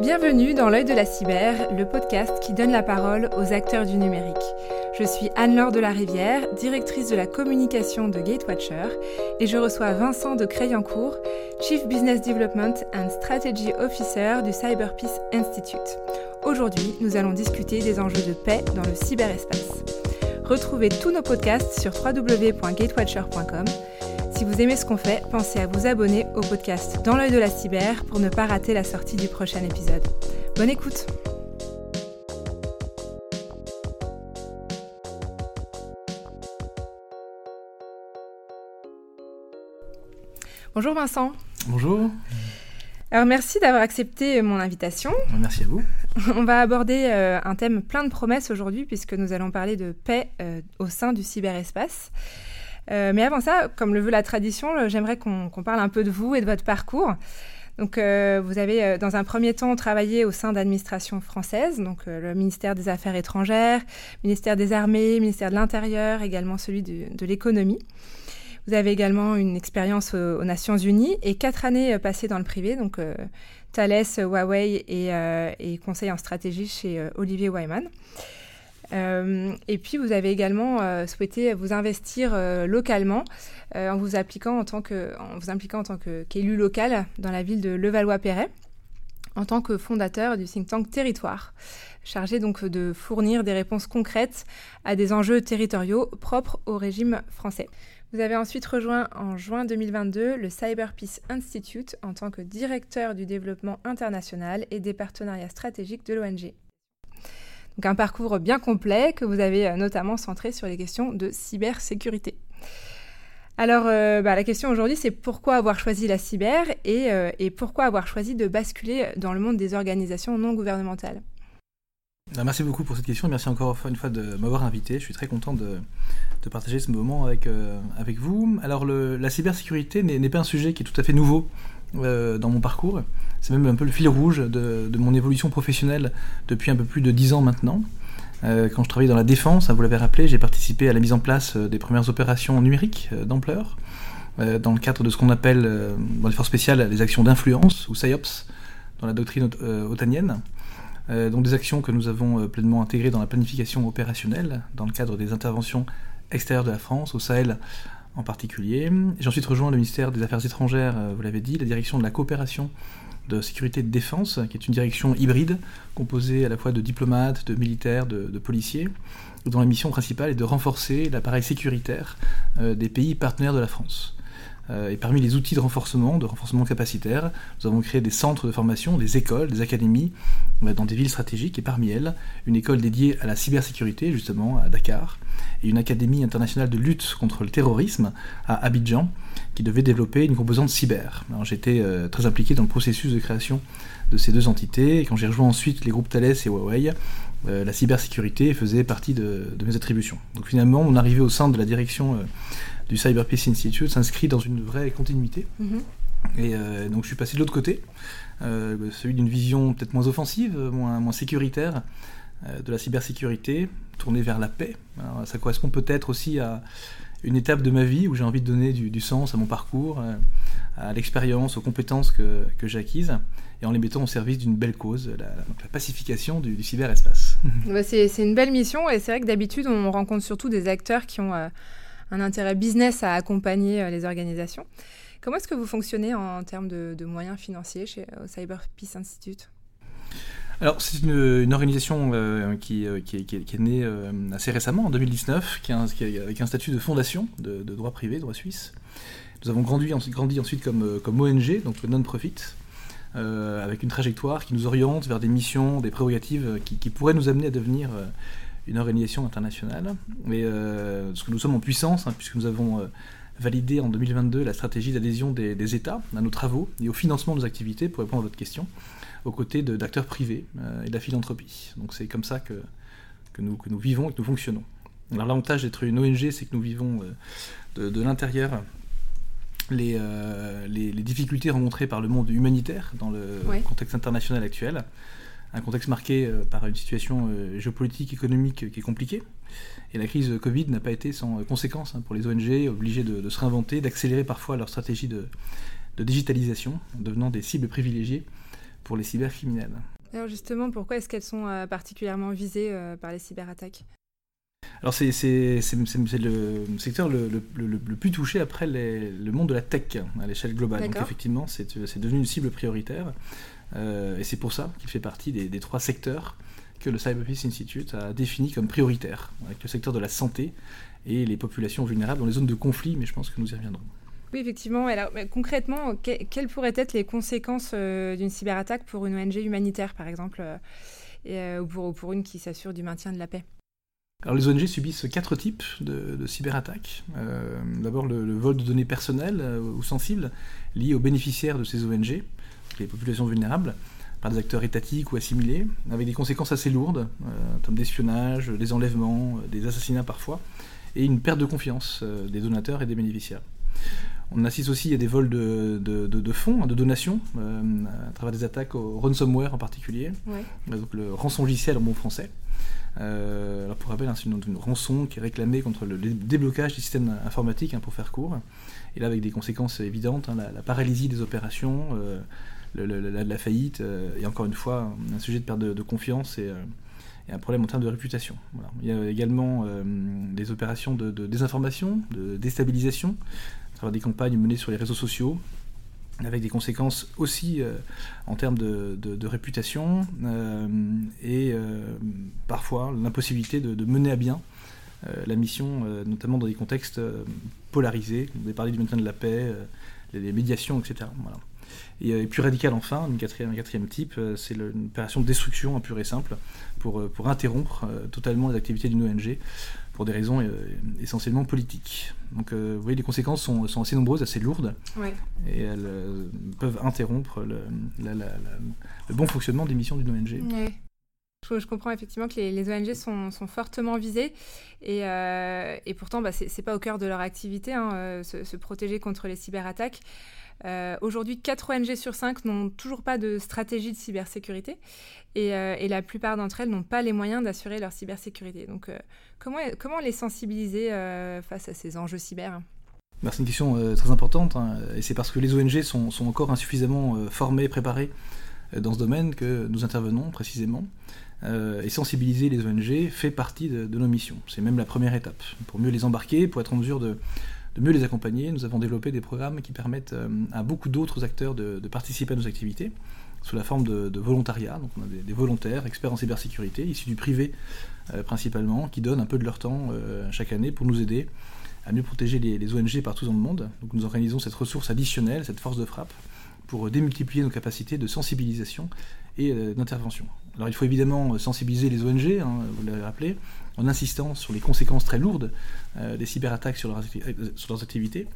Bienvenue dans l'œil de la cyber, le podcast qui donne la parole aux acteurs du numérique. Je suis Anne-Laure de la Rivière, directrice de la communication de Gatewatcher, et je reçois Vincent de Crayancourt, Chief Business Development and Strategy Officer du Cyberpeace Institute. Aujourd'hui, nous allons discuter des enjeux de paix dans le cyberespace. Retrouvez tous nos podcasts sur www.gatewatcher.com si vous aimez ce qu'on fait, pensez à vous abonner au podcast Dans l'œil de la cyber pour ne pas rater la sortie du prochain épisode. Bonne écoute Bonjour Vincent. Bonjour. Alors merci d'avoir accepté mon invitation. Merci à vous. On va aborder euh, un thème plein de promesses aujourd'hui puisque nous allons parler de paix euh, au sein du cyberespace. Euh, mais avant ça, comme le veut la tradition, euh, j'aimerais qu'on parle un peu de vous et de votre parcours. Donc, euh, vous avez dans un premier temps travaillé au sein d'administrations françaises, donc le ministère des Affaires étrangères, ministère des Armées, ministère de l'Intérieur, également celui de, l'économie. Vous avez également une expérience aux, Nations Unies et quatre années passées dans le privé, donc Thales, Huawei et, et, conseil en stratégie chez Olivier Wyman. Euh, et puis, vous avez également euh, souhaité vous investir euh, localement en vous en tant que, en vous impliquant en tant qu'élu local dans la ville de Levallois-Perret, en tant que fondateur du think tank Territoire, chargé donc de fournir des réponses concrètes à des enjeux territoriaux propres au régime français. Vous avez ensuite rejoint en juin 2022 le Cyberpeace Institute en tant que directeur du développement international et des partenariats stratégiques de l'ONG. Donc un parcours bien complet que vous avez euh, notamment centré sur les questions de cybersécurité. Alors euh, bah, la question aujourd'hui c'est pourquoi avoir choisi la cyber euh, et, pourquoi avoir choisi de basculer dans le monde des organisations non gouvernementales? Ah, Merci beaucoup pour cette question et merci encore une fois de m'avoir invité. Je suis très content de, partager ce moment avec, avec vous. Alors la cybersécurité n'est pas un sujet qui est tout à fait nouveau dans mon parcours. C'est même un peu le fil rouge de, mon évolution professionnelle depuis un peu plus de dix ans maintenant. Euh, quand je travaillais dans la défense, hein, vous l'avez rappelé, j'ai participé à la mise en place euh, des premières opérations numériques euh, d'ampleur, dans le cadre de ce qu'on appelle dans les forces spéciales les actions d'influence, ou SIOPS, dans la doctrine otanienne. donc des actions que nous avons pleinement intégrées dans la planification opérationnelle, dans le cadre des interventions extérieures de la France, au Sahel en particulier. J'ai ensuite rejoint le ministère des Affaires étrangères, vous l'avez dit, la direction de la coopération de sécurité et de défense, qui est une direction hybride, composée à la fois de diplomates, de militaires, de, policiers, dont la mission principale est de renforcer l'appareil sécuritaire euh, des pays partenaires de la France. Euh, et parmi les outils de renforcement, de renforcement capacitaire, nous avons créé des centres de formation, des écoles, des académies euh, dans des villes stratégiques, et parmi elles, une école dédiée à la cybersécurité, justement, à Dakar, et une académie internationale de lutte contre le terrorisme à Abidjan, qui devait développer une composante cyber. J'étais euh, très impliqué dans le processus de création de ces deux entités, et quand j'ai rejoint ensuite les groupes Thales et Huawei, la cybersécurité faisait partie de, mes attributions. Donc finalement, mon arrivée au sein de la direction du Cyber Peace Institute s'inscrit dans une vraie continuité. Mm-hmm. Et donc je suis passé de l'autre côté, celui d'une vision peut-être moins offensive, moins, moins sécuritaire de la cybersécurité, tournée vers la paix. ça correspond peut-être aussi à une étape de ma vie où j'ai envie de donner du, sens à mon parcours, euh, à l'expérience, aux compétences que, j'ai acquises, et en les mettant au service d'une belle cause, la, pacification du, cyberespace. Bah, c'est une belle mission, et c'est vrai que d'habitude, on rencontre surtout des acteurs qui ont euh, un intérêt business à accompagner euh, les organisations. Comment est-ce que vous fonctionnez en, termes de, moyens financiers chez, au Cyber Peace Institute? Alors, c'est une, organisation euh, qui, est, née euh, assez récemment, en 2019, qui, a avec un statut de fondation de, droit privé, droit suisse. Nous avons grandi, ensuite euh, comme ONG, donc non-profit, avec une trajectoire qui nous oriente vers des missions, des prérogatives qui, pourraient nous amener à devenir une organisation internationale. Mais ce que nous sommes en puissance, hein, puisque nous avons validé en 2022 la stratégie d'adhésion des, des, États à nos travaux et au financement de nos activités, pour répondre à votre question aux côtés d'acteurs privés euh, et de la philanthropie. Donc c'est comme ça que, que, nous, que nous vivons et que nous fonctionnons. Alors l'avantage d'être une ONG, c'est que nous vivons euh, de, l'intérieur les, euh, les, les, difficultés rencontrées par le monde humanitaire dans le contexte international actuel. Un contexte marqué par une situation géopolitique, économique qui est compliquée. Et la crise Covid n'a pas été sans conséquence hein, pour les ONG, obligées de, de se réinventer, d'accélérer parfois leur stratégie de, de digitalisation, en devenant des cibles privilégiées pour les cybercriminels. Alors justement, pourquoi est-ce qu'elles sont particulièrement visées par les cyberattaques? Alors c'est le secteur le, plus touché après le monde de la tech à l'échelle globale. Donc effectivement, c'est devenu une cible prioritaire. Euh, et c'est pour ça qu'il fait partie des, trois secteurs que le Cyber Peace Institute a défini comme prioritaires, avec le secteur de la santé et les populations vulnérables dans les zones de conflit, mais je pense que nous y reviendrons. Oui, effectivement. Alors, concrètement, quelles pourraient être les conséquences euh, d'une cyberattaque pour une ONG humanitaire, par exemple, euh, ou pour, pour une qui s'assure du maintien de la paix? Alors les ONG subissent quatre types de, cyberattaques. D'abord le, vol de données personnelles ou sensibles liées aux bénéficiaires de ces ONG, les populations vulnérables, par des acteurs étatiques ou assimilés, avec des conséquences assez lourdes, euh, en termes d'espionnage, des enlèvements, euh, des assassinats parfois, et une perte de confiance euh, des donateurs et des bénéficiaires. On assiste aussi à des vols de, fonds, hein, de donations, à travers des attaques au ransomware en particulier, donc le rançon logiciel en bon français. alors pour rappel, hein, c'est une, rançon qui est réclamée contre le déblocage des systèmes informatiques, hein, pour faire court, et là avec des conséquences évidentes, la, la, paralysie des opérations, la, faillite, euh, et encore une fois, un sujet de perte de, confiance et, euh, et, un problème en termes de réputation. Il y a également euh, des opérations de, désinformation, de déstabilisation, à travers des campagnes menées sur les réseaux sociaux, avec des conséquences aussi en termes de, réputation et parfois l'impossibilité de, mener à bien la mission, notamment dans des contextes polarisés. Vous avez parlé du maintien de la paix, les médiations, etc. Voilà. Et, plus radical enfin, une quatrième, un quatrième type, euh, c'est une opération de destruction pure et simple pour, euh, pour interrompre euh, totalement les activités d'une ONG pour des raisons essentiellement politiques. Donc vous voyez, les conséquences sont, sont assez nombreuses, assez lourdes, et elles peuvent interrompre le, le, bon fonctionnement des missions d'une ONG. Je, comprends effectivement que les, ONG sont, sont, fortement visées et, et pourtant bah, ce n'est pas au cœur de leur activité, hein, se, se, protéger contre les cyberattaques. Euh, aujourd'hui, 4 ONG sur 5 n'ont toujours pas de stratégie de cybersécurité et, euh, et la plupart d'entre elles n'ont pas les moyens d'assurer leur cybersécurité. Donc, euh, comment, comment les sensibiliser face à ces enjeux cyber? C'est une question très importante hein, et c'est parce que les ONG sont encore insuffisamment formées, préparées dans ce domaine que nous intervenons précisément. et sensibiliser les ONG fait partie de nos missions. C'est même la première étape. Pour mieux les embarquer, pour être en mesure de de mieux les accompagner. Nous avons développé des programmes qui permettent euh, à beaucoup d'autres acteurs de, participer à nos activités sous la forme de, volontariat. Donc on a des, volontaires, experts en cybersécurité, issus du privé euh, principalement, qui donnent un peu de leur temps euh, chaque année pour nous aider à mieux protéger les, les, ONG partout dans le monde. Donc nous organisons cette ressource additionnelle, cette force de frappe, pour démultiplier nos capacités de sensibilisation et d'intervention. Alors il faut évidemment sensibiliser les ONG, hein, vous l'avez rappelé, en insistant sur les conséquences très lourdes euh, des cyberattaques sur, leurs, activités.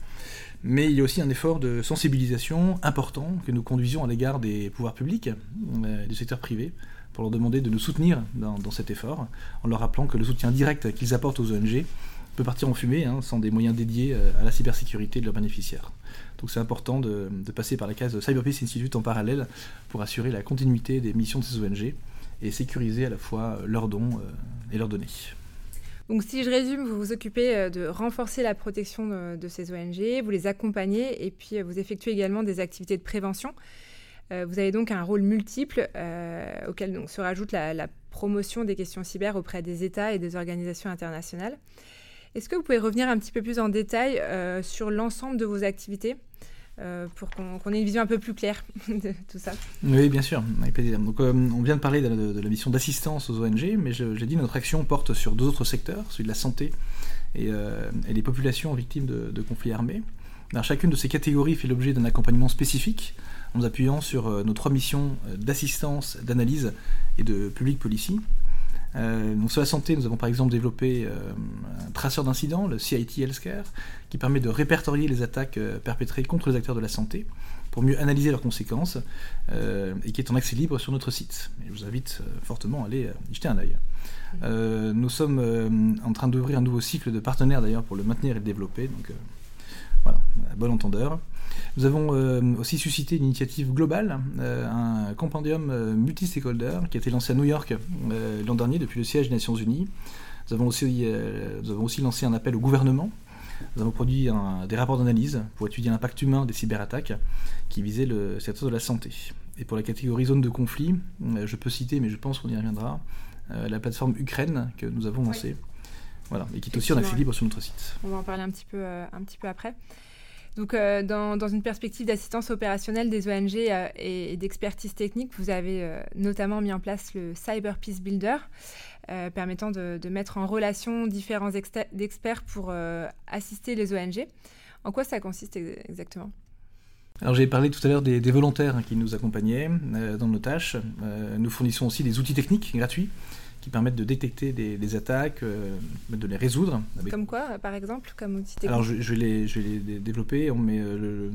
Mais il y a aussi un effort de sensibilisation important que nous conduisons à l'égard des pouvoirs publics, euh, du secteur privé, pour leur demander de nous soutenir dans, cet effort, en leur rappelant que le soutien direct qu'ils apportent aux ONG peut partir en fumée hein, sans des moyens dédiés euh, à la cybersécurité de leurs bénéficiaires. Donc c'est important de, passer par la case Cyberpeace Institute en parallèle pour assurer la continuité des missions de ces ONG et sécuriser à la fois leurs dons et leurs données. Donc si je résume, vous vous occupez euh, de renforcer la protection de, ces ONG, vous les accompagnez et puis euh, vous effectuez également des activités de prévention. Euh, vous avez donc un rôle multiple auquel donc, se rajoute la, promotion des questions cyber auprès des États et des organisations internationales. Est-ce que vous pouvez revenir un petit peu plus en détail sur l'ensemble de vos activités euh, pour qu'on ait une vision un peu plus claire de tout ça? Oui, bien sûr, avec plaisir. Donc, euh, on vient de parler de, la mission d'assistance aux ONG, mais j'ai dit notre action porte sur deux autres secteurs, celui de la santé et, euh, les populations victimes de, conflits armés. Alors, chacune de ces catégories fait l'objet d'un accompagnement spécifique en nous appuyant sur nos trois missions d'assistance, d'analyse et de public policy. Euh, donc sur la santé, nous avons par exemple développé euh, un traceur d'incidents, le CIT Healthcare, qui permet de répertorier les attaques euh, perpétrées contre les acteurs de la santé pour mieux analyser leurs conséquences et qui est en accès libre sur notre site. je vous invite fortement à aller y jeter un œil. nous sommes en train d'ouvrir un nouveau cycle de partenaires d'ailleurs pour le maintenir et le développer. Donc voilà, à bon entendeur. Nous avons euh, aussi suscité une initiative globale, euh, un compendium euh, multi-stakeholder qui a été lancé à New York l'an dernier depuis le siège des Nations Unies. Nous avons aussi, nous avons aussi lancé un appel au gouvernement. Nous avons produit des rapports d'analyse pour étudier l'impact humain des cyberattaques qui visaient le secteur de la santé. Et pour la catégorie zone de conflit, je peux citer, mais je pense qu'on y reviendra, la plateforme Ukraine que nous avons lancée. Voilà, et qui est aussi en accès libre sur notre site. On va en parler un petit peu, un petit peu après. Donc, euh, dans, une perspective d'assistance opérationnelle des ONG euh, et, d'expertise technique, vous avez euh, notamment mis en place le Cyber Peace Builder, permettant de, mettre en relation différents experts pour assister les ONG. En quoi ça consiste exactement? Alors j'ai parlé tout à l'heure des, volontaires qui nous accompagnaient dans nos tâches. nous fournissons aussi des outils techniques gratuits qui permettent de détecter des, attaques, euh, de les résoudre. Comme quoi, par exemple, comme outil technique Alors je, je, vais les, je les développer, mais euh,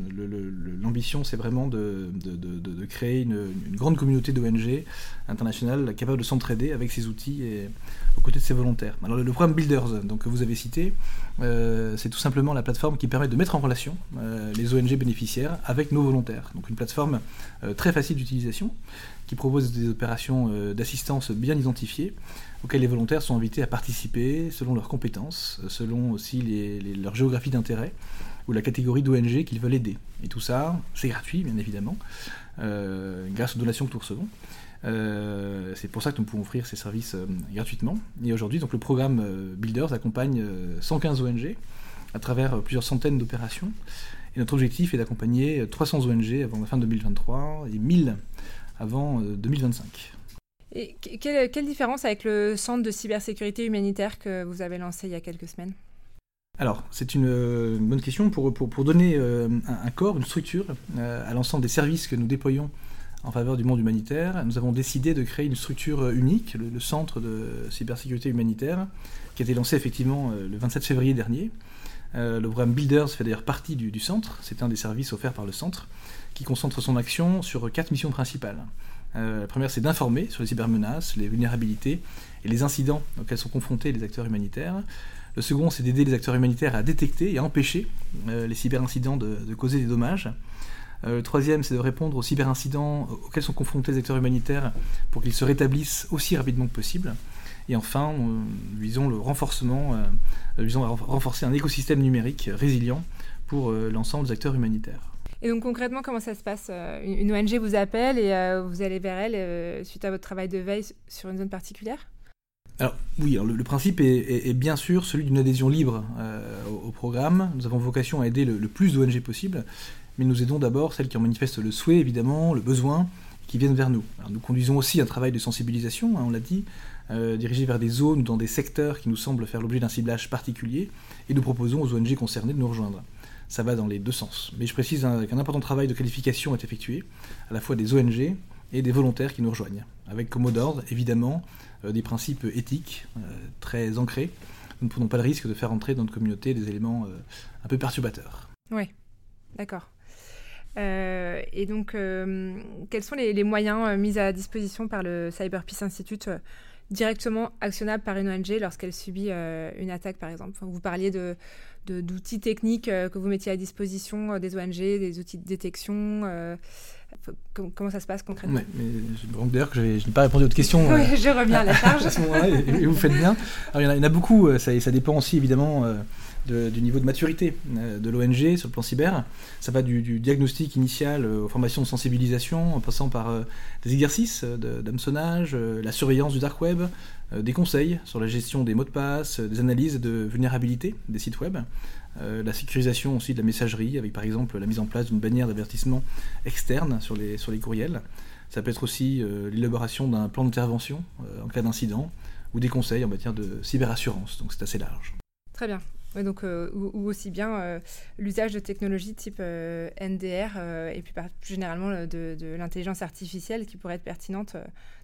l'ambition c'est vraiment de, de, de, créer une, une, grande communauté d'ONG internationales capables de s'entraider avec ces outils et aux côtés de ces volontaires. Alors le, programme Builders, donc, que vous avez cité, euh, c'est tout simplement la plateforme qui permet de mettre en relation les ONG bénéficiaires avec nos volontaires. Donc une plateforme très facile d'utilisation qui propose des opérations d'assistance bien identifiées, auxquelles les volontaires sont invités à participer selon leurs compétences, euh, selon aussi leur géographie d'intérêt ou la catégorie d'ONG qu'ils veulent aider. Et tout ça, c'est gratuit, bien évidemment, euh, grâce aux donations que nous recevons. c'est pour ça que nous pouvons offrir ces services gratuitement. Et aujourd'hui, donc le programme Builders accompagne 115 ONG à travers plusieurs centaines d'opérations. Et notre objectif est d'accompagner 300 ONG avant la fin de 2023 et 1000 avant 2025. Euh, quelle, différence avec le centre de cybersécurité humanitaire que vous avez lancé il y a quelques semaines? Alors, c'est une, bonne question pour, donner euh, un, corps, une structure euh, à l'ensemble des services que nous déployons en faveur du monde humanitaire. Nous avons décidé de créer une structure unique, le, centre de cybersécurité humanitaire, qui a été lancé effectivement le 27 février dernier. le programme Builders fait d'ailleurs partie du centre, c'est un des services offerts par le centre qui concentre son action sur quatre missions principales. Euh, la première, c'est d'informer sur les cybermenaces, les vulnérabilités et les incidents auxquels sont confrontés les acteurs humanitaires. Le second, c'est d'aider les acteurs humanitaires à détecter et à empêcher euh, les cyberincidents de, causer des dommages. Euh, le troisième, c'est de répondre aux cyberincidents auxquels sont confrontés les acteurs humanitaires pour qu'ils se rétablissent aussi rapidement que possible. Et enfin, visons le renforcement, visons à renforcer un écosystème numérique résilient pour l'ensemble des acteurs humanitaires. Et donc concrètement, comment ça se passe euh, Une ONG vous appelle et euh, vous allez vers elle euh, suite à votre travail de veille sur une zone particulière? Alors oui, le, principe est, bien sûr celui d'une adhésion libre au, programme. Nous avons vocation à aider le, plus d'ONG possible, mais nous aidons d'abord celles qui en manifestent le souhait, évidemment, le besoin, qui viennent vers nous. nous conduisons aussi un travail de sensibilisation, hein, on l'a dit, dirigé vers des zones ou dans des secteurs qui nous semblent faire l'objet d'un ciblage particulier, et nous proposons aux ONG concernées de nous rejoindre ça va dans les deux sens. Mais je précise qu'un important travail de qualification est effectué, à la fois des ONG et des volontaires qui nous rejoignent, avec comme mot d'ordre, évidemment, euh, des principes éthiques euh, très ancrés. Nous ne prenons pas le risque de faire entrer dans notre communauté des éléments euh, un peu perturbateurs. Oui, d'accord. et donc, quels sont les, moyens mis à disposition par le Cyber Peace Institute directement actionnables par une ONG lorsqu'elle subit une attaque, par exemple? Vous parliez de, d'outils techniques euh, que vous mettiez à disposition euh, des ONG, des outils de détection euh, Comment ça se passe concrètement mais je, D'ailleurs, je n'ai pas répondu à votre question. oui, je reviens à la charge. à ce moment-là, et, vous faites bien. Alors, il, y en a, il y en a beaucoup, ça, ça, dépend aussi évidemment du niveau de maturité de l'ONG sur le plan cyber. Ça va du, diagnostic initial aux formations de sensibilisation, en passant par des exercices d'hameçonnage, la surveillance du dark web, euh, des conseils sur la gestion des mots de passe, des analyses de vulnérabilité des sites web, euh, la sécurisation aussi de la messagerie, avec par exemple la mise en place d'une bannière d'avertissement externe sur les, sur les courriels. Ça peut être aussi euh, l'élaboration d'un plan d'intervention en cas d'incident, ou des conseils en matière de cyberassurance, donc c'est assez large. Très bien. donc, ou, aussi bien l'usage de technologies type NDR et plus généralement de l'intelligence artificielle qui pourrait être pertinente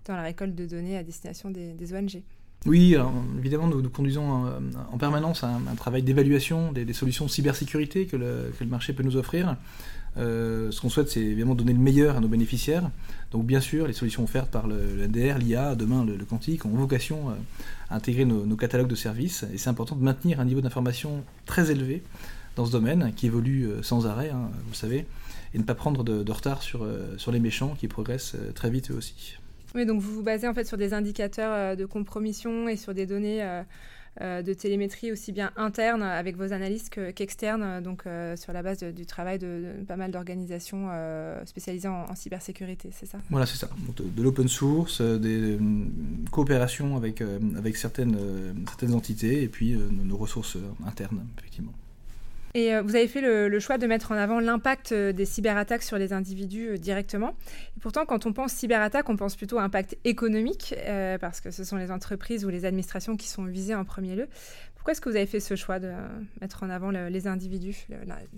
dans la récolte de données à destination des, ONG. Oui, évidemment, nous, conduisons euh, en, permanence un, travail d'évaluation des, solutions de cybersécurité que le, marché peut nous offrir. Euh, ce qu'on souhaite, c'est évidemment donner le meilleur à nos bénéficiaires. Donc, bien sûr, les solutions offertes par le, l'IA, demain le, quantique, ont vocation euh, à intégrer nos, catalogues de services. Et c'est important de maintenir un niveau d'information très élevé dans ce domaine, qui évolue sans arrêt, hein, vous le savez, et ne pas prendre de, retard sur les méchants qui progressent très vite eux aussi. Oui, donc vous vous basez en fait sur des indicateurs euh, de compromission et sur des données euh, de télémétrie aussi bien interne avec vos analystes qu'externe, donc sur la base du travail de, pas mal d'organisations spécialisées en, cybersécurité, c'est ça? Voilà, c'est ça. de, l'open source, des coopérations avec, avec certaines, certaines entités et puis nos ressources internes, effectivement. Et euh, vous avez fait le, choix de mettre en avant l'impact euh, des cyberattaques sur les individus euh, directement. Et pourtant, quand on pense cyberattaque, on pense plutôt à impact économique, parce que ce sont les entreprises ou les administrations qui sont visées en premier lieu. Pourquoi est-ce que vous avez fait ce choix de mettre en avant les individus,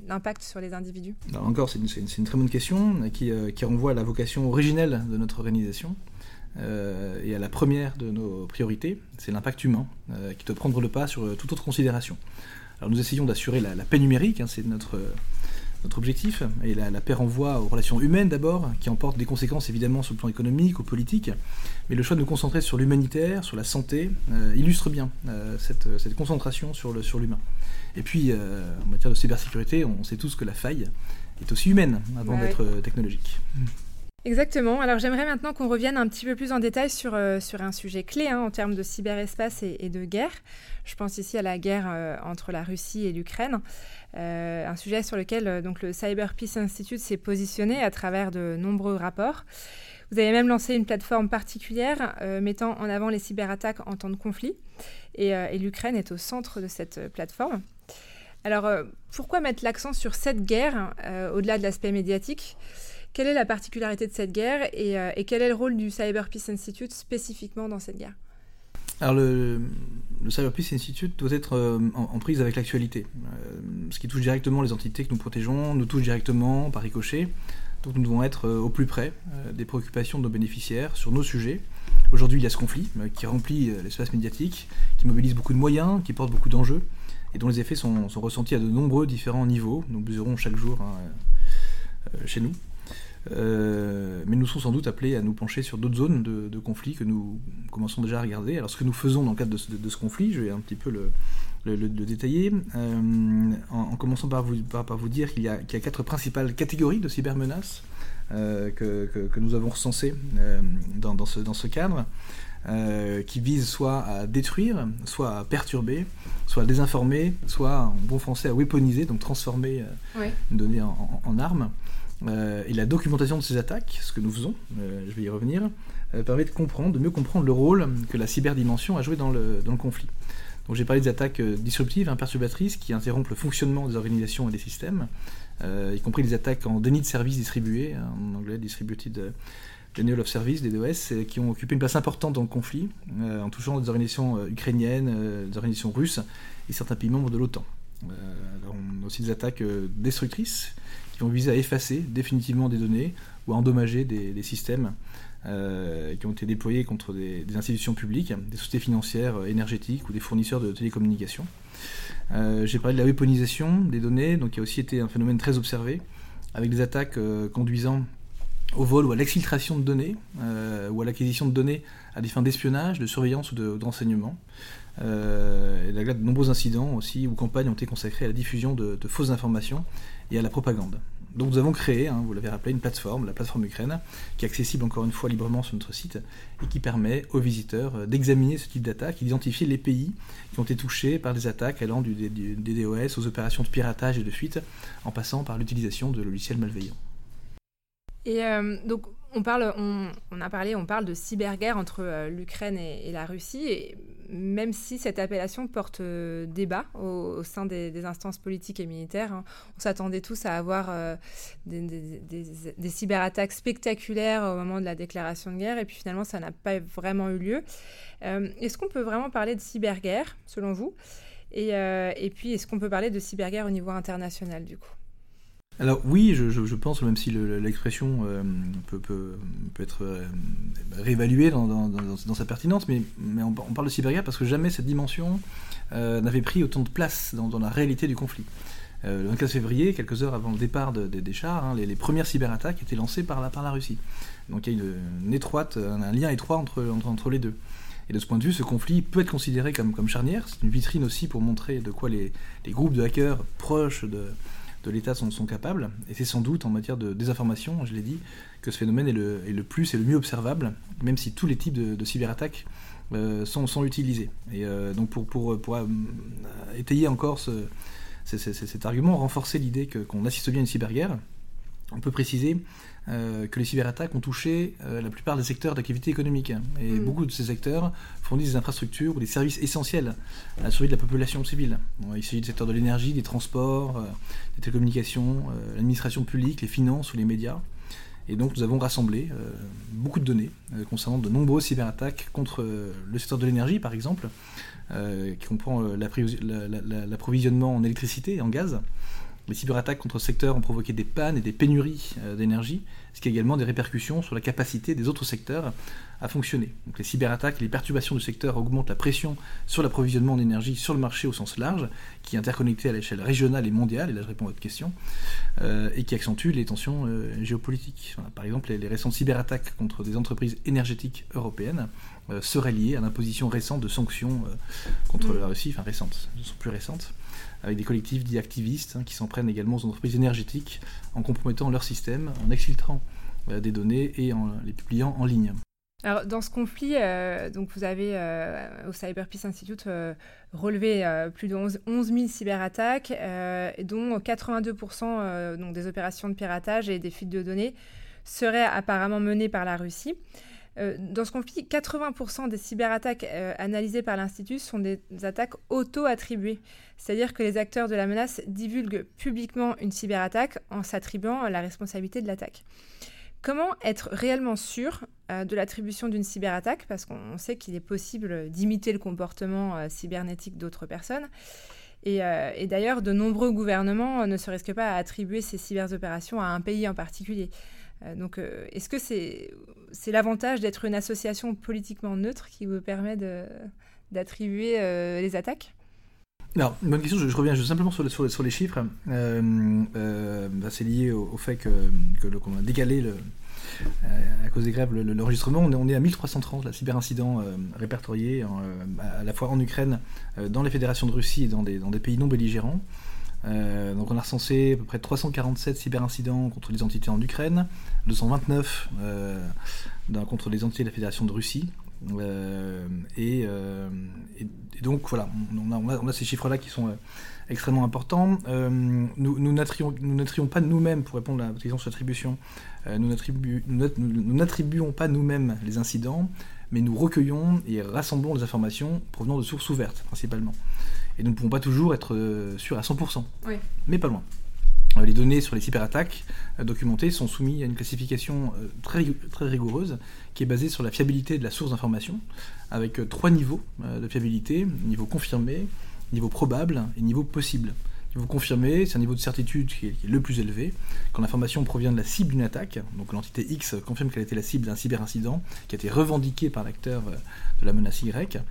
l'impact sur les individus? Encore, c'est une, très bonne question qui, qui, renvoie à la vocation originelle de notre organisation. et à la première de nos priorités, c'est l'impact humain, qui doit prendre le pas sur toute autre considération. Alors nous essayons d'assurer la, paix numérique, hein, c'est notre, notre objectif, et la, paix renvoie aux relations humaines d'abord, qui emportent des conséquences évidemment sur le plan économique ou politique, mais le choix de nous concentrer sur l'humanitaire, sur la santé, euh, illustre bien euh, cette, cette, concentration sur l'humain. Sur et puis, euh, en matière de cybersécurité, on sait tous que la faille est aussi humaine avant d'être technologique. Exactement. Alors j'aimerais maintenant qu'on revienne un petit peu plus en détail sur, euh, sur un sujet clé hein, en termes de cyberespace et, de guerre. Je pense ici à la guerre euh, entre la Russie et l'Ukraine, euh, un sujet sur lequel donc, le Cyber Peace Institute s'est positionné à travers de nombreux rapports. Vous avez même lancé une plateforme particulière mettant en avant les cyberattaques en temps de conflit, et, et l'Ukraine est au centre de cette plateforme. Alors pourquoi mettre l'accent sur cette guerre au-delà de l'aspect médiatique? Quelle est la particularité de cette guerre euh, et, quel est le rôle du Cyber Peace Institute spécifiquement dans cette guerre? Alors le, Cyber Peace Institute doit être euh, en, prise avec l'actualité. Euh, ce qui touche directement les entités que nous protégeons nous touche directement par ricochet. Donc nous devons être au plus près des préoccupations de nos bénéficiaires sur nos sujets. Aujourd'hui il y a ce conflit qui remplit l'espace médiatique, qui mobilise beaucoup de moyens, qui porte beaucoup d'enjeux et dont les effets sont, ressentis à de nombreux différents niveaux. Nous mesurons chaque jour hein, chez nous. Euh, mais nous sommes sans doute appelés à nous pencher sur d'autres zones de, conflit que nous commençons déjà à regarder. Alors ce que nous faisons dans le cadre de ce, conflit, je vais un petit peu le, détailler, euh, en, commençant par vous, par, vous dire qu'il y, a quatre principales catégories de cybermenaces euh, que, que, nous avons recensées dans, dans, ce, dans ce cadre. qui visent soit à détruire, soit à perturber, soit à désinformer, soit en bon français à weaponiser, donc transformer une donnée en, en arme. Euh, et la documentation de ces attaques, ce que nous faisons, euh, je vais y revenir, euh, permet de comprendre, de mieux comprendre le rôle que la cyberdimension a joué dans le, conflit. Donc j'ai parlé des attaques disruptives, perturbatrices, qui interrompent le fonctionnement des organisations et des systèmes, y compris des attaques en déni de service distribué, en anglais distributed denial of service, des DOS, qui ont occupé une place importante dans le conflit, en touchant des organisations ukrainiennes, des organisations russes et certains pays membres de l'OTAN. on a aussi des attaques destructrices, qui vont viser à effacer définitivement des données ou à endommager des, systèmes euh, qui ont été déployés contre des, institutions publiques, des sociétés financières, euh, énergétiques ou des fournisseurs de télécommunications. Euh, j'ai parlé de la weaponisation des données, donc qui a aussi été un phénomène très observé, avec des attaques conduisant au vol ou à l'exfiltration de données, ou à l'acquisition de données à des fins d'espionnage, de surveillance ou de, renseignement. Euh, et de nombreux incidents aussi ou campagnes ont été consacrées à la diffusion de fausses informations et à la propagande. Donc nous avons créé, hein, vous l'avez rappelé, une plateforme, la plateforme Ukraine, qui est accessible encore une fois librement sur notre site et qui permet aux visiteurs euh, d'examiner ce type d'attaque, d'identifier les pays qui ont été touchés par des attaques allant du, du, DOS aux opérations de piratage et de fuite, en passant par l'utilisation de logiciels malveillants. Et euh, donc on, parle, on, a parlé, on parle de cyberguerre entre euh, l'Ukraine et, la Russie, et même si cette appellation porte euh, débat au, sein des, instances politiques et militaires, hein, on s'attendait tous à avoir des, cyberattaques spectaculaires au moment de la déclaration de guerre, et puis finalement ça n'a pas vraiment eu lieu. est-ce qu'on peut vraiment parler de cyberguerre, selon vous? Et puis est-ce qu'on peut parler de cyberguerre au niveau international, du coup? Alors oui, je, pense, même si l'expression euh, peut, peut, être euh, réévaluée dans, sa pertinence, mais, mais on, parle de cyberguerre parce que jamais cette dimension euh, n'avait pris autant de place dans, la réalité du conflit. le 24 février, quelques heures avant le départ des chars, hein, les, premières cyberattaques étaient lancées par la, par la Russie. Donc il y a une, étroite, un, lien étroit entre, entre, les deux. Et de ce point de vue, ce conflit peut être considéré comme, comme charnière. C'est une vitrine aussi pour montrer de quoi les, les groupes de hackers proches de, de l'État sont, capables. Et c'est sans doute en matière de désinformation, je l'ai dit, que ce phénomène est le, plus et le mieux observable, même si tous les types de, cyberattaques sont, sont, utilisés. Et donc pour, pour étayer encore ce, cet argument, renforcer l'idée qu'on assiste bien à une cyberguerre, on peut préciser euh, que les cyberattaques ont touché euh, la plupart des secteurs d'activité économique. Et mm. beaucoup de ces secteurs fournissent des infrastructures ou des services essentiels à la survie de la population civile. il s'agit du secteur de l'énergie, des transports, euh, des télécommunications, l'administration publique, les finances ou les médias. Et donc nous avons rassemblé beaucoup de données concernant de nombreuses cyberattaques contre le secteur de l'énergie, par exemple, qui comprend l'approvisionnement en électricité et en gaz, les cyberattaques contre ce secteur ont provoqué des pannes et des pénuries euh, d'énergie, ce qui a également des répercussions sur la capacité des autres secteurs à fonctionner. Donc les cyberattaques et les perturbations du secteur augmentent la pression sur l'approvisionnement en énergie sur le marché au sens large, qui est interconnecté à l'échelle régionale et mondiale, et là je réponds à votre question, euh, et qui accentue les tensions euh, géopolitiques. par exemple, les, récentes cyberattaques contre des entreprises énergétiques européennes seraient liées à l'imposition récente de sanctions contre mm. la Russie, enfin récentes, elles sont plus récentes avec des collectifs dits activistes hein, qui s'en prennent également aux entreprises énergétiques en compromettant leur système, en exfiltrant euh, des données et en les publiant en ligne. Alors, dans ce conflit, euh, donc vous avez euh, au Cyber Peace Institute relevé plus de 11, 000 cyberattaques, dont 82% donc des opérations de piratage et des fuites de données seraient apparemment menées par la Russie. Euh, dans ce conflit, 80% des cyberattaques euh, analysées par l'Institut sont des attaques auto-attribuées. C'est-à-dire que les acteurs de la menace divulguent publiquement une cyberattaque en s'attribuant la responsabilité de l'attaque. Comment être réellement sûr euh, de l'attribution d'une cyberattaque? Parce qu'on sait qu'il est possible d'imiter le comportement cybernétique d'autres personnes. Et, et d'ailleurs, de nombreux gouvernements ne se risquent pas à attribuer ces cyberopérations à un pays en particulier. Euh, donc, euh, est-ce que c'est l'avantage d'être une association politiquement neutre qui vous permet d'attribuer euh, les attaques? Alors, bonne question, je, reviens simplement sur, les chiffres. Bah, c'est lié au, fait que, qu'on a décalé à cause des grèves l'enregistrement. On, est à 1330 la cyberincidents répertoriés à la fois en Ukraine, dans les fédérations de Russie et dans des, dans des pays non belligérants. Euh, donc on a recensé à peu près 347 cyberincidents contre les entités en Ukraine, 229 euh, contre les entités de la Fédération de Russie. Euh, et, donc voilà, on a, ces chiffres-là qui sont extrêmement importants. nous, nous n'attribuons pas nous-mêmes, pour répondre à votre question sur l'attribution, nous n'attribuons pas nous-mêmes les incidents, mais nous recueillons et rassemblons les informations provenant de sources ouvertes principalement. Et nous ne pouvons pas toujours être euh, sûrs à 100%, mais pas loin. Euh, les données sur les cyberattaques euh, documentées sont soumises à une classification très, très rigoureuse qui est basée sur la fiabilité de la source d'information, avec trois niveaux de fiabilité, niveau confirmé, niveau probable et niveau possible. Niveau confirmé, c'est un niveau de certitude qui est, le plus élevé. Quand l'information provient de la cible d'une attaque, donc l'entité X confirme qu'elle était la cible d'un cyberincident qui a été revendiqué par l'acteur de la menace Y.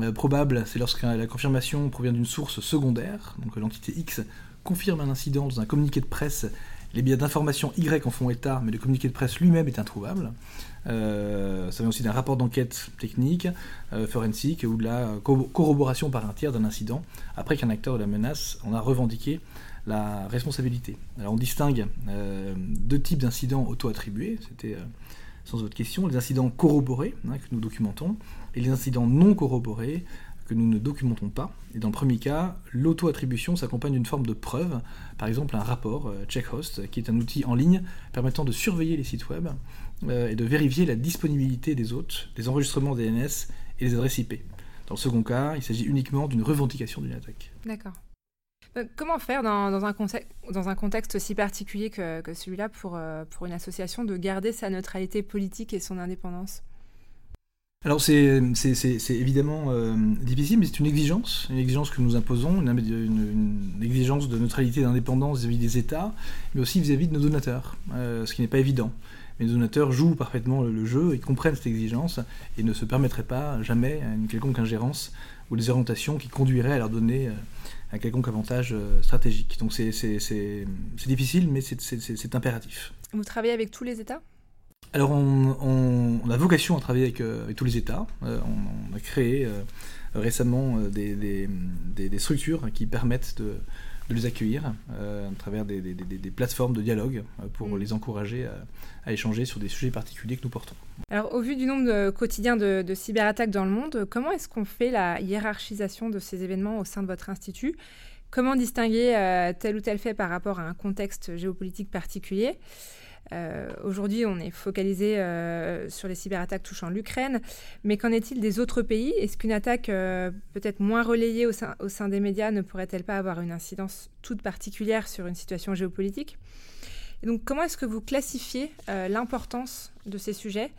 Euh, probable, c'est lorsque la confirmation provient d'une source secondaire, donc l'entité X confirme un incident dans un communiqué de presse, les biais d'information Y en font état, mais le communiqué de presse lui-même est introuvable. Euh, ça vient aussi d'un rapport d'enquête technique, euh, forensique, ou de la corroboration par un tiers d'un incident, après qu'un acteur de la menace en a revendiqué la responsabilité. Alors on distingue deux types d'incidents auto-attribués, c'était sans autre question, les incidents corroborés, hein, que nous documentons, et les incidents non corroborés, que nous ne documentons pas. Et dans le premier cas, l'auto-attribution s'accompagne d'une forme de preuve, par exemple un rapport, euh, Checkhost, qui est un outil en ligne permettant de surveiller les sites web euh, et de vérifier la disponibilité des hôtes, des enregistrements DNS et des adresses IP. Dans le second cas, il s'agit uniquement d'une revendication d'une attaque. D'accord. Euh, comment faire dans, un, contexte aussi particulier que, celui-là pour, euh, pour une association de garder sa neutralité politique et son indépendance? Alors c'est évidemment euh, difficile, mais c'est une exigence, une exigence que nous imposons, une, exigence de neutralité et d'indépendance vis-à-vis des États, mais aussi vis-à-vis de nos donateurs, ce qui n'est pas évident. Mais les donateurs jouent parfaitement le, jeu et comprennent cette exigence et ne se permettraient pas jamais une quelconque ingérence ou des orientations qui conduiraient à leur donner un quelconque avantage euh, stratégique. Donc c'est difficile, mais c'est impératif. Vous travaillez avec tous les États? Alors, on, a vocation à travailler avec, euh, tous les États. Euh, on, a créé récemment des, des, structures qui permettent de, de les accueillir à travers des, plateformes de dialogue pour mm. les encourager à, échanger sur des sujets particuliers que nous portons. Alors, au vu du nombre de, quotidien de, de cyberattaques dans le monde, comment est-ce qu'on fait la hiérarchisation de ces événements au sein de votre institut? Comment distinguer tel ou tel fait par rapport à un contexte géopolitique particulier? Euh, aujourd'hui, on est focalisé euh, sur les cyberattaques touchant l'Ukraine, mais qu'en est-il des autres pays? Est-ce qu'une attaque euh, peut-être moins relayée au sein, des médias ne pourrait-elle pas avoir une incidence toute particulière sur une situation géopolitique? Donc, comment est-ce que vous classifiez l'importance de ces sujets?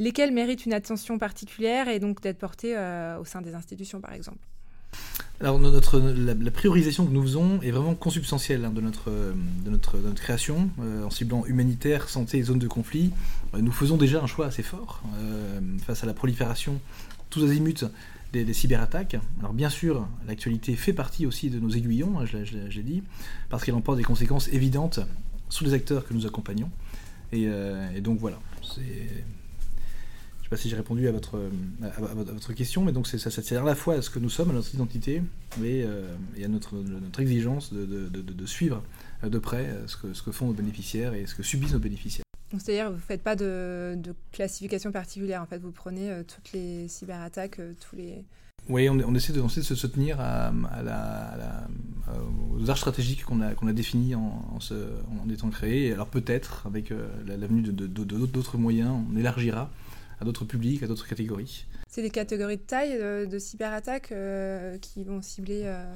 Lesquels méritent une attention particulière et donc d'être portés au sein des institutions, par exemple? Alors notre, la, priorisation que nous faisons est vraiment consubstantielle hein, de, notre, de, notre, notre création, euh, en ciblant humanitaire, santé et zone de conflit. Euh, nous faisons déjà un choix assez fort euh, face à la prolifération tous azimuts des, cyberattaques. Alors bien sûr, l'actualité fait partie aussi de nos aiguillons, hein, je, l'ai dit, parce qu'elle emporte des conséquences évidentes sur les acteurs que nous accompagnons. Et, donc voilà, je ne sais pas si j'ai répondu à votre, à, votre question, mais donc ça, ça sert à la fois à ce que nous sommes, à notre identité, et, euh, et à notre, notre exigence de, de, de, suivre de près ce que, ce que font nos bénéficiaires et ce que subissent nos bénéficiaires. C'est-à-dire vous ne faites pas de, classification particulière, en fait, vous prenez euh, toutes les cyberattaques, euh, tous les... Oui, on, on, essaie de, on, essaie de, se tenir à, à la, aux arts stratégiques qu'on a, qu'on a définis en, en, se, en, étant créés. Alors peut-être, avec l'avenue de d'autres moyens, on élargira à d'autres publics, à d'autres catégories. C'est des catégories de taille de, de cyberattaques euh, qui vont cibler euh,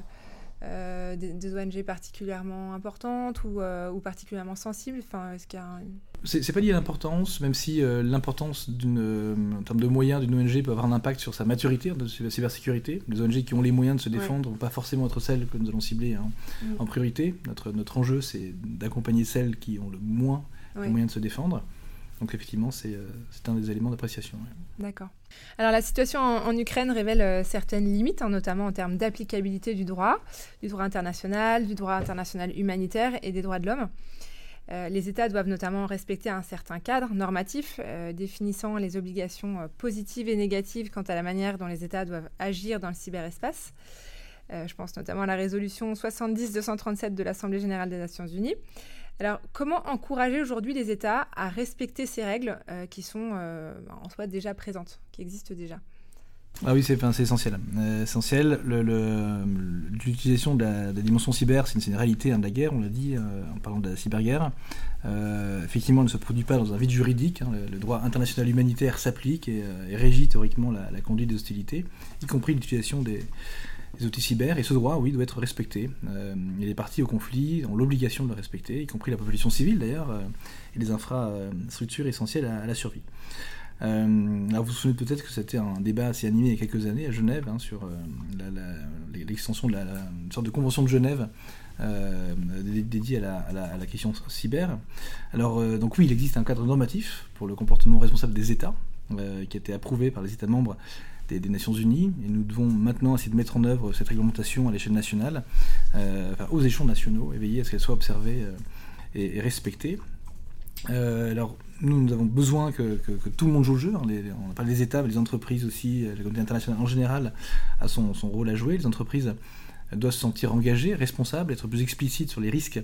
euh, des, ONG particulièrement importantes ou, ou particulièrement sensibles enfin, est-ce qu'il a c'est, pas lié à l'importance, même si l'importance d'une, en termes de moyens d'une ONG peut avoir un impact sur sa maturité de la cybersécurité. Les ONG qui ont les moyens de se défendre ne vont pas forcément être celles que nous allons cibler hein, mm. en priorité. Notre, notre enjeu, c'est d'accompagner celles qui ont le moins les moyens de se défendre. Donc effectivement, c'est euh, un des éléments d'appréciation. D'accord. Alors la situation en, Ukraine révèle euh, certaines limites, hein, notamment en termes d'applicabilité du droit, du droit international, du droit international humanitaire et des droits de l'homme. Euh, les États doivent notamment respecter un certain cadre normatif définissant les obligations positives et négatives quant à la manière dont les États doivent agir dans le cyberespace. je pense notamment à la résolution 70-237 de l'Assemblée générale des Nations unies. Alors, comment encourager aujourd'hui les États à respecter ces règles euh, qui sont euh, en soi déjà présentes, qui existent déjà? Ah oui, c'est essentiel. Euh, essentiel. L'utilisation de, la dimension cyber, c'est une, réalité hein, de la guerre, on l'a dit en parlant de la cyberguerre. effectivement, elle ne se produit pas dans un vide juridique. Hein. le, droit international humanitaire s'applique et, régit théoriquement la, la, conduite des hostilités, y compris l'utilisation des, les outils cyber, et ce droit, oui, doit être respecté. Euh, les parties au conflit ont l'obligation de le respecter, y compris la population civile d'ailleurs, euh, et les infrastructures essentielles à, la survie. Euh, alors vous vous souvenez peut-être que c'était un débat assez animé il y a quelques années à Genève hein, sur l'extension de la, sorte de convention de Genève dédiée à la, à la, question cyber. Alors donc oui, il existe un cadre normatif pour le comportement responsable des États qui a été approuvé par les États membres des, Nations Unies, et nous devons maintenant essayer de mettre en œuvre cette réglementation à l'échelle nationale, euh, aux échelons nationaux, et veiller à ce qu'elle soit observée euh, et, respectée. Euh, alors, nous, avons besoin que, tout le monde joue le jeu. Hein, on parle des États, mais les entreprises aussi, la communauté internationale en général a son, rôle à jouer. Les entreprises doivent se sentir engagées, responsables, être plus explicites sur les risques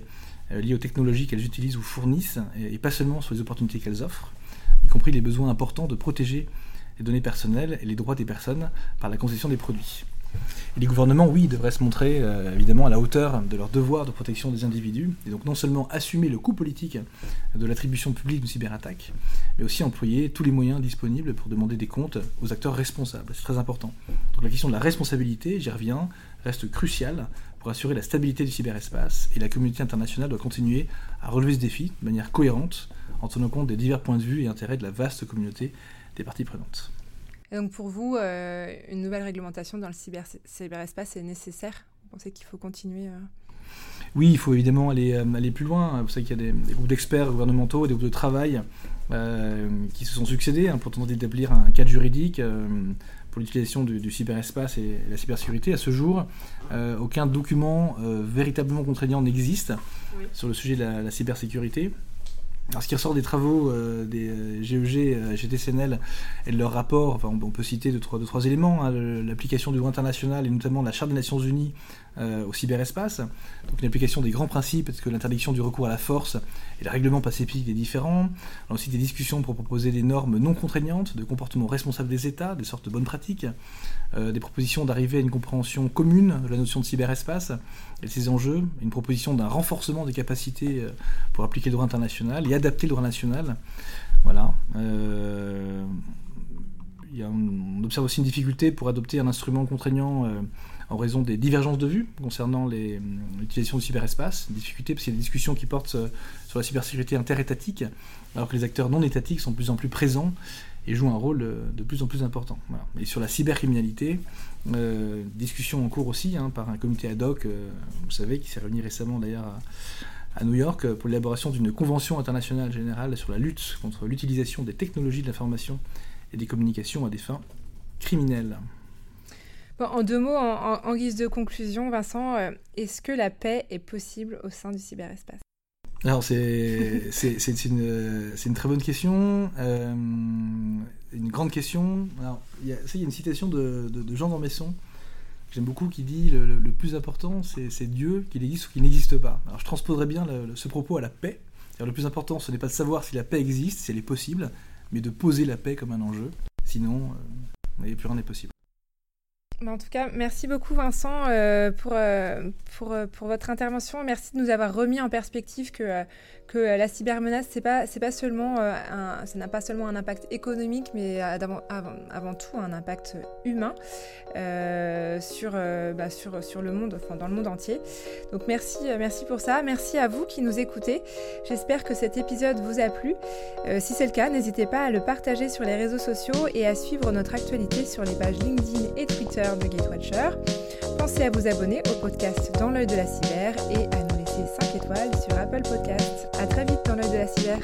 liés aux technologies qu'elles utilisent ou fournissent, et, et pas seulement sur les opportunités qu'elles offrent, y compris les besoins importants de protéger les données personnelles et les droits des personnes par la concession des produits. Les gouvernements, oui, devraient se montrer euh, évidemment à la hauteur de leur devoir de protection des individus, et donc non seulement assumer le coût politique de l'attribution publique de cyberattaques, mais aussi employer tous les moyens disponibles pour demander des comptes aux acteurs responsables. C'est très important. Donc la question de la responsabilité, j'y reviens, reste cruciale pour assurer la stabilité du cyberespace, et la communauté internationale doit continuer à relever ce défi de manière cohérente, en tenant compte des divers points de vue et intérêts de la vaste communauté des parties prenantes. Et donc pour vous, euh, une nouvelle réglementation dans le cyber, cyberespace est nécessaire? Vous pensez qu'il faut continuer euh? Oui, il faut évidemment aller, euh, aller plus loin. Vous savez qu'il y a des, groupes d'experts gouvernementaux, des groupes de travail qui se sont succédés hein, pour tenter d'établir un cadre juridique pour l'utilisation du, cyberespace et la cybersécurité. À ce jour, aucun document véritablement contraignant n'existe sur le sujet de la cybersécurité. Alors, ce qui ressort des travaux des GEG, GTCNL et de leur rapport, enfin, on, peut citer deux, trois, trois éléments, hein, l'application du droit international et notamment la Charte des Nations Unies au cyberespace, donc une application des grands principes, parce que l'interdiction du recours à la force et le règlement pacifique est différent. On a aussi des discussions pour proposer des normes non contraignantes de comportement responsable des États, des sortes de bonnes pratiques, des propositions d'arriver à une compréhension commune de la notion de cyberespace et de ses enjeux, une proposition d'un renforcement des capacités pour appliquer le droit international et adapter le droit national. Voilà. Euh, on observe aussi une difficulté pour adopter un instrument contraignant euh, en raison des divergences de vues concernant l'utilisation du cyberespace. Une difficulté parce qu'il y a des discussions qui portent euh, sur la cybersécurité interétatique, alors que les acteurs non étatiques sont de plus en plus présents et jouent un rôle de plus en plus important. Et sur la cybercriminalité, discussion en cours aussi hein, par un comité ad hoc, vous savez, qui s'est réuni récemment d'ailleurs à New York pour l'élaboration d'une convention internationale générale sur la lutte contre l'utilisation des technologies de l'information et des communications à des fins criminelles. en deux mots, en, guise de conclusion, Vincent, euh, est-ce que la paix est possible au sein du cyberespace? Alors c'est une, une, très bonne question, euh, une grande question. Alors, il y, a, il y a une citation de, de, de Jean d'Ormesson j'aime beaucoup, qui dit le, le, plus important, c'est Dieu, qu'il existe ou qu'il n'existe pas. Alors je transposerais bien ce propos à la paix. Le plus important, ce n'est pas de savoir si la paix existe, si elle est possible, mais de poser la paix comme un enjeu. Sinon, euh, plus rien n'est possible. En tout cas, merci beaucoup Vincent euh, pour, euh, euh, pour, votre intervention. Merci de nous avoir remis en perspective que, que la cybermenace, c'est pas, pas seulement, un, ça n'a pas seulement un impact économique, mais avant, avant, tout un impact humain sur, bah, sur, sur le monde, enfin dans le monde entier. Donc merci, merci pour ça. Merci à vous qui nous écoutez. J'espère que cet épisode vous a plu. si c'est le cas, n'hésitez pas à le partager sur les réseaux sociaux et à suivre notre actualité sur les pages LinkedIn et Twitter de Gatewatcher. Pensez à vous abonner au podcast Dans l'œil de la cyber et à nous laisser 5 étoiles sur Apple Podcasts. A très vite dans l'œil de la cyber.